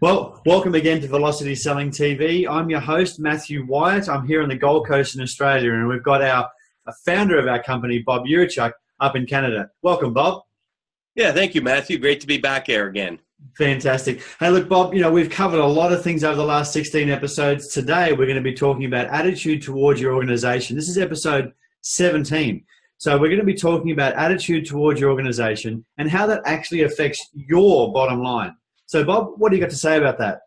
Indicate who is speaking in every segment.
Speaker 1: Well, welcome again to Velocity Selling TV. I'm your host, Matthew Wyatt. I'm here on the Gold Coast in Australia, and we've got our founder of our company, Bob Urichuck, up in Canada. Welcome, Bob.
Speaker 2: Yeah, thank you, Matthew. Great to be back here again.
Speaker 1: Fantastic. Hey, look, Bob, you know, we've covered a lot of things over the last 16 episodes. Today, we're going to be talking about attitude towards your organization. This is episode 17. So, we're going to be talking about attitude towards your organization and how that actually affects your bottom line. So, Bob, what do you got to say about that?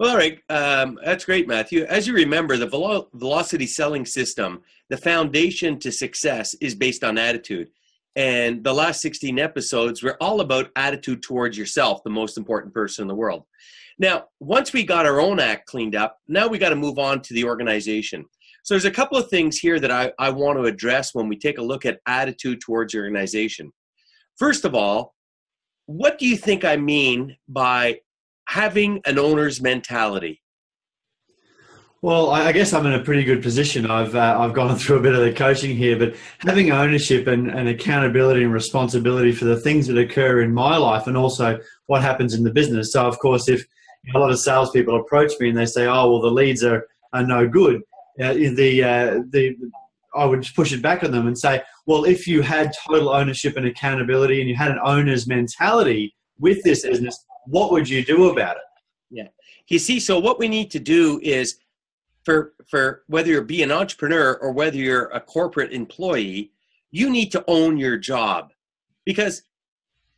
Speaker 2: Well, all right. Um, that's great, Matthew. As you remember, the velo- velocity selling system, the foundation to success is based on attitude. And the last 16 episodes were all about attitude towards yourself, the most important person in the world. Now, once we got our own act cleaned up, now we got to move on to the organization. So there's a couple of things here that I, I want to address when we take a look at attitude towards your organization. First of all, what do you think I mean by having an owner's mentality?
Speaker 1: Well, I guess I'm in a pretty good position. I've uh, I've gone through a bit of the coaching here, but having ownership and, and accountability and responsibility for the things that occur in my life and also what happens in the business. So, of course, if a lot of salespeople approach me and they say, "Oh, well, the leads are, are no good," uh, the uh, the I would push it back on them and say, well, if you had total ownership and accountability and you had an owner's mentality with this business, what would you do about it?
Speaker 2: Yeah. You see, so what we need to do is for for whether you're be an entrepreneur or whether you're a corporate employee, you need to own your job. Because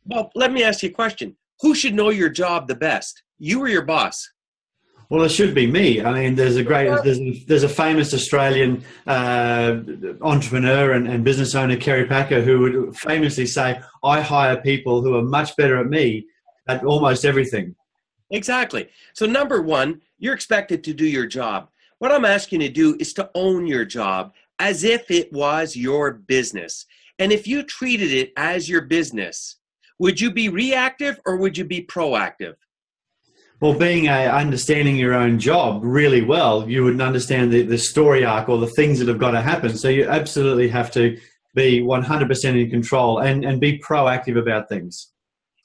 Speaker 2: well, let me ask you a question. Who should know your job the best? You or your boss?
Speaker 1: Well, it should be me. I mean, there's a great, there's a, there's a famous Australian uh, entrepreneur and, and, business owner, Kerry Packer, who would famously say, "I hire people who are much better at me at almost everything."
Speaker 2: Exactly. So, number one, you're expected to do your job. What I'm asking you to do is to own your job as if it was your business. And if you treated it as your business, would you be reactive or would you be proactive?
Speaker 1: Well, being a understanding your own job really well, you would understand the, the story arc or the things that have got to happen. So you absolutely have to be 100% in control and, and be proactive about things.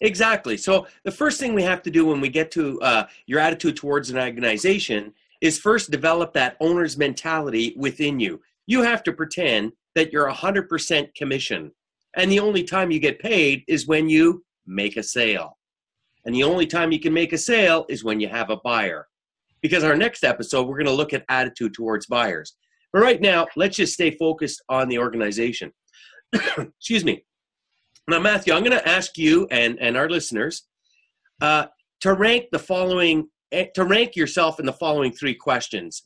Speaker 2: Exactly. So the first thing we have to do when we get to uh, your attitude towards an organization is first develop that owner's mentality within you. You have to pretend that you're 100% commission. And the only time you get paid is when you make a sale. And the only time you can make a sale is when you have a buyer. Because our next episode, we're going to look at attitude towards buyers. But right now, let's just stay focused on the organization. Excuse me. Now, Matthew, I'm going to ask you and, and our listeners uh, to rank the following, eh, to rank yourself in the following three questions.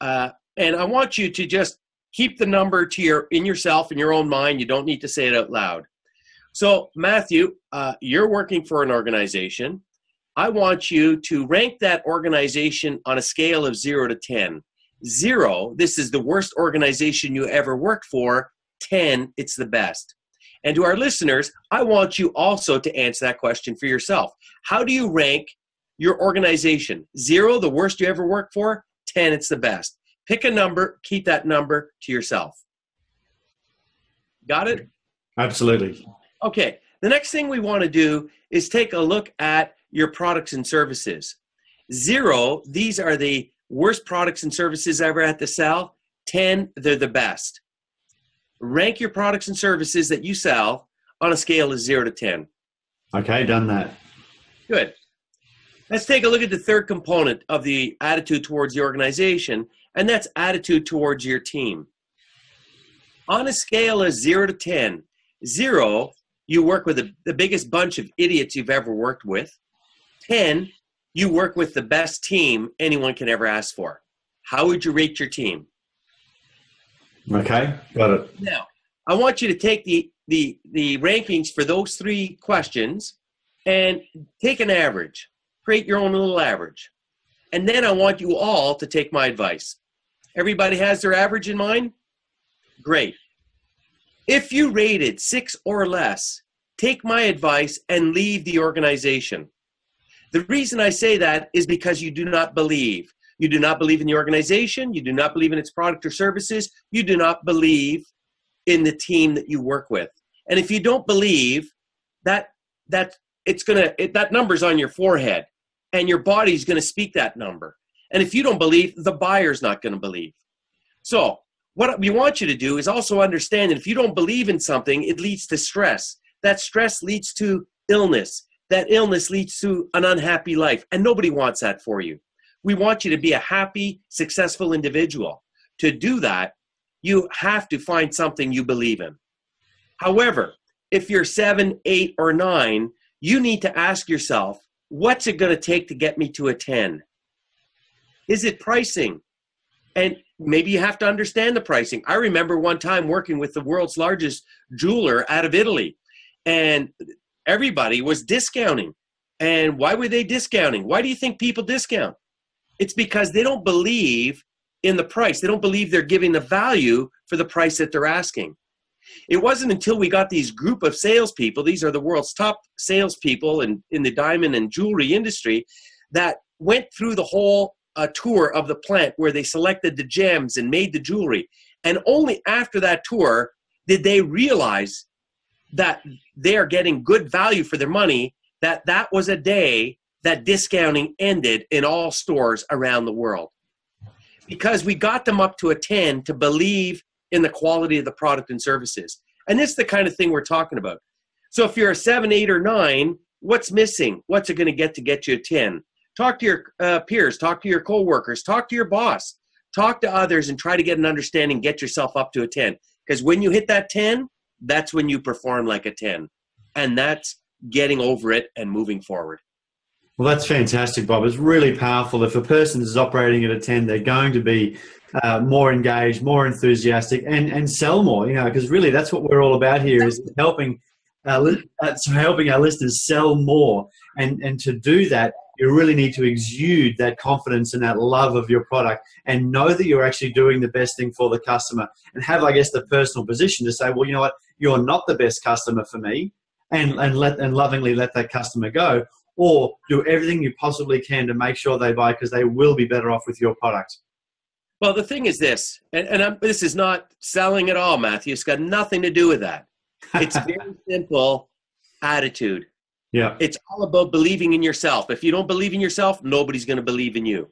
Speaker 2: Uh, and I want you to just keep the number to your in yourself in your own mind. You don't need to say it out loud. So, Matthew, uh, you're working for an organization. I want you to rank that organization on a scale of zero to 10. Zero, this is the worst organization you ever worked for. 10, it's the best. And to our listeners, I want you also to answer that question for yourself. How do you rank your organization? Zero, the worst you ever worked for. 10, it's the best. Pick a number, keep that number to yourself. Got it?
Speaker 1: Absolutely.
Speaker 2: Okay, the next thing we want to do is take a look at your products and services. Zero, these are the worst products and services ever at the sell. 10, they're the best. Rank your products and services that you sell on a scale of zero to 10.
Speaker 1: Okay, done that.
Speaker 2: Good. Let's take a look at the third component of the attitude towards the organization, and that's attitude towards your team. On a scale of zero to 10, zero you work with the, the biggest bunch of idiots you've ever worked with. 10, you work with the best team anyone can ever ask for. How would you rate your team?
Speaker 1: Okay, got it.
Speaker 2: Now, I want you to take the, the, the rankings for those three questions and take an average. Create your own little average. And then I want you all to take my advice. Everybody has their average in mind? Great. If you rated six or less, take my advice and leave the organization. The reason I say that is because you do not believe. You do not believe in the organization. You do not believe in its product or services. You do not believe in the team that you work with. And if you don't believe that, that it's gonna it, that number's on your forehead, and your body's to speak that number. And if you don't believe, the buyer's not to believe. So, what we want you to do is also understand that if you don't believe in something, it leads to stress. That stress leads to illness. That illness leads to an unhappy life. And nobody wants that for you. We want you to be a happy, successful individual. To do that, you have to find something you believe in. However, if you're seven, eight, or nine, you need to ask yourself, what's it going to take to get me to a 10? Is it pricing? And maybe you have to understand the pricing. I remember one time working with the world's largest jeweler out of Italy, and everybody was discounting. And why were they discounting? Why do you think people discount? It's because they don't believe in the price. They don't believe they're giving the value for the price that they're asking. It wasn't until we got these group of salespeople, these are the world's top salespeople in, in the diamond and jewelry industry, that went through the whole uh, tour of the plant where they selected the gems and made the jewelry. And only after that tour did they realize that they are getting good value for their money, that that was a day that discounting ended in all stores around the world. Because we got them up to a 10 to believe in the quality of the product and services. And this is the kind of thing we're talking about. So if you're a seven, eight, or nine, what's missing? What's it going to get to get you a 10? Talk to your uh, peers, talk to your coworkers, talk to your boss, talk to others, and try to get an understanding, get yourself up to a 10. Because when you hit that 10, that's when you perform like a 10. And that's getting over it and moving forward.
Speaker 1: Well, that's fantastic, Bob. It's really powerful. If a person is operating at a 10, they're going to be uh, more engaged, more enthusiastic, and, and sell more, you know, because really that's what we're all about here is helping, uh, uh, helping our listeners sell more. And, and to do that, you really need to exude that confidence and that love of your product and know that you're actually doing the best thing for the customer and have, I guess, the personal position to say, well, you know what, you're not the best customer for me and, and let and lovingly let that customer go or do everything you possibly can to make sure they buy because they will be better off with your product.
Speaker 2: Well, the thing is this, and, and this is not selling at all, Matthew. It's got nothing to do with that. It's very simple attitude.
Speaker 1: Yeah.
Speaker 2: It's all about believing in yourself. If you don't believe in yourself, nobody's going to believe in you.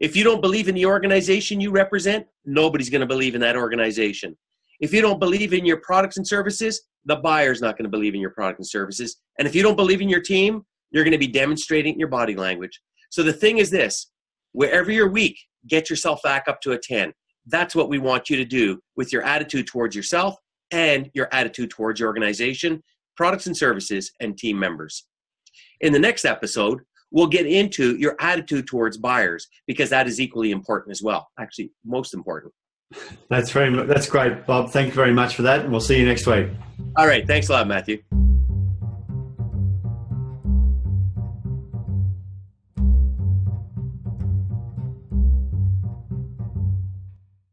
Speaker 2: If you don't believe in the organization you represent, nobody's going to believe in that organization. If you don't believe in your products and services, the buyer's not going to believe in your product and services. And if you don't believe in your team, you're going to be demonstrating your body language. So the thing is this wherever you're weak, get yourself back up to a 10. That's what we want you to do with your attitude towards yourself and your attitude towards your organization, products and services, and team members. In the next episode, we'll get into your attitude towards buyers because that is equally important as well. Actually, most important.
Speaker 1: That's very that's great, Bob. Thank you very much for that, and we'll see you next week.
Speaker 2: All right. Thanks a lot, Matthew.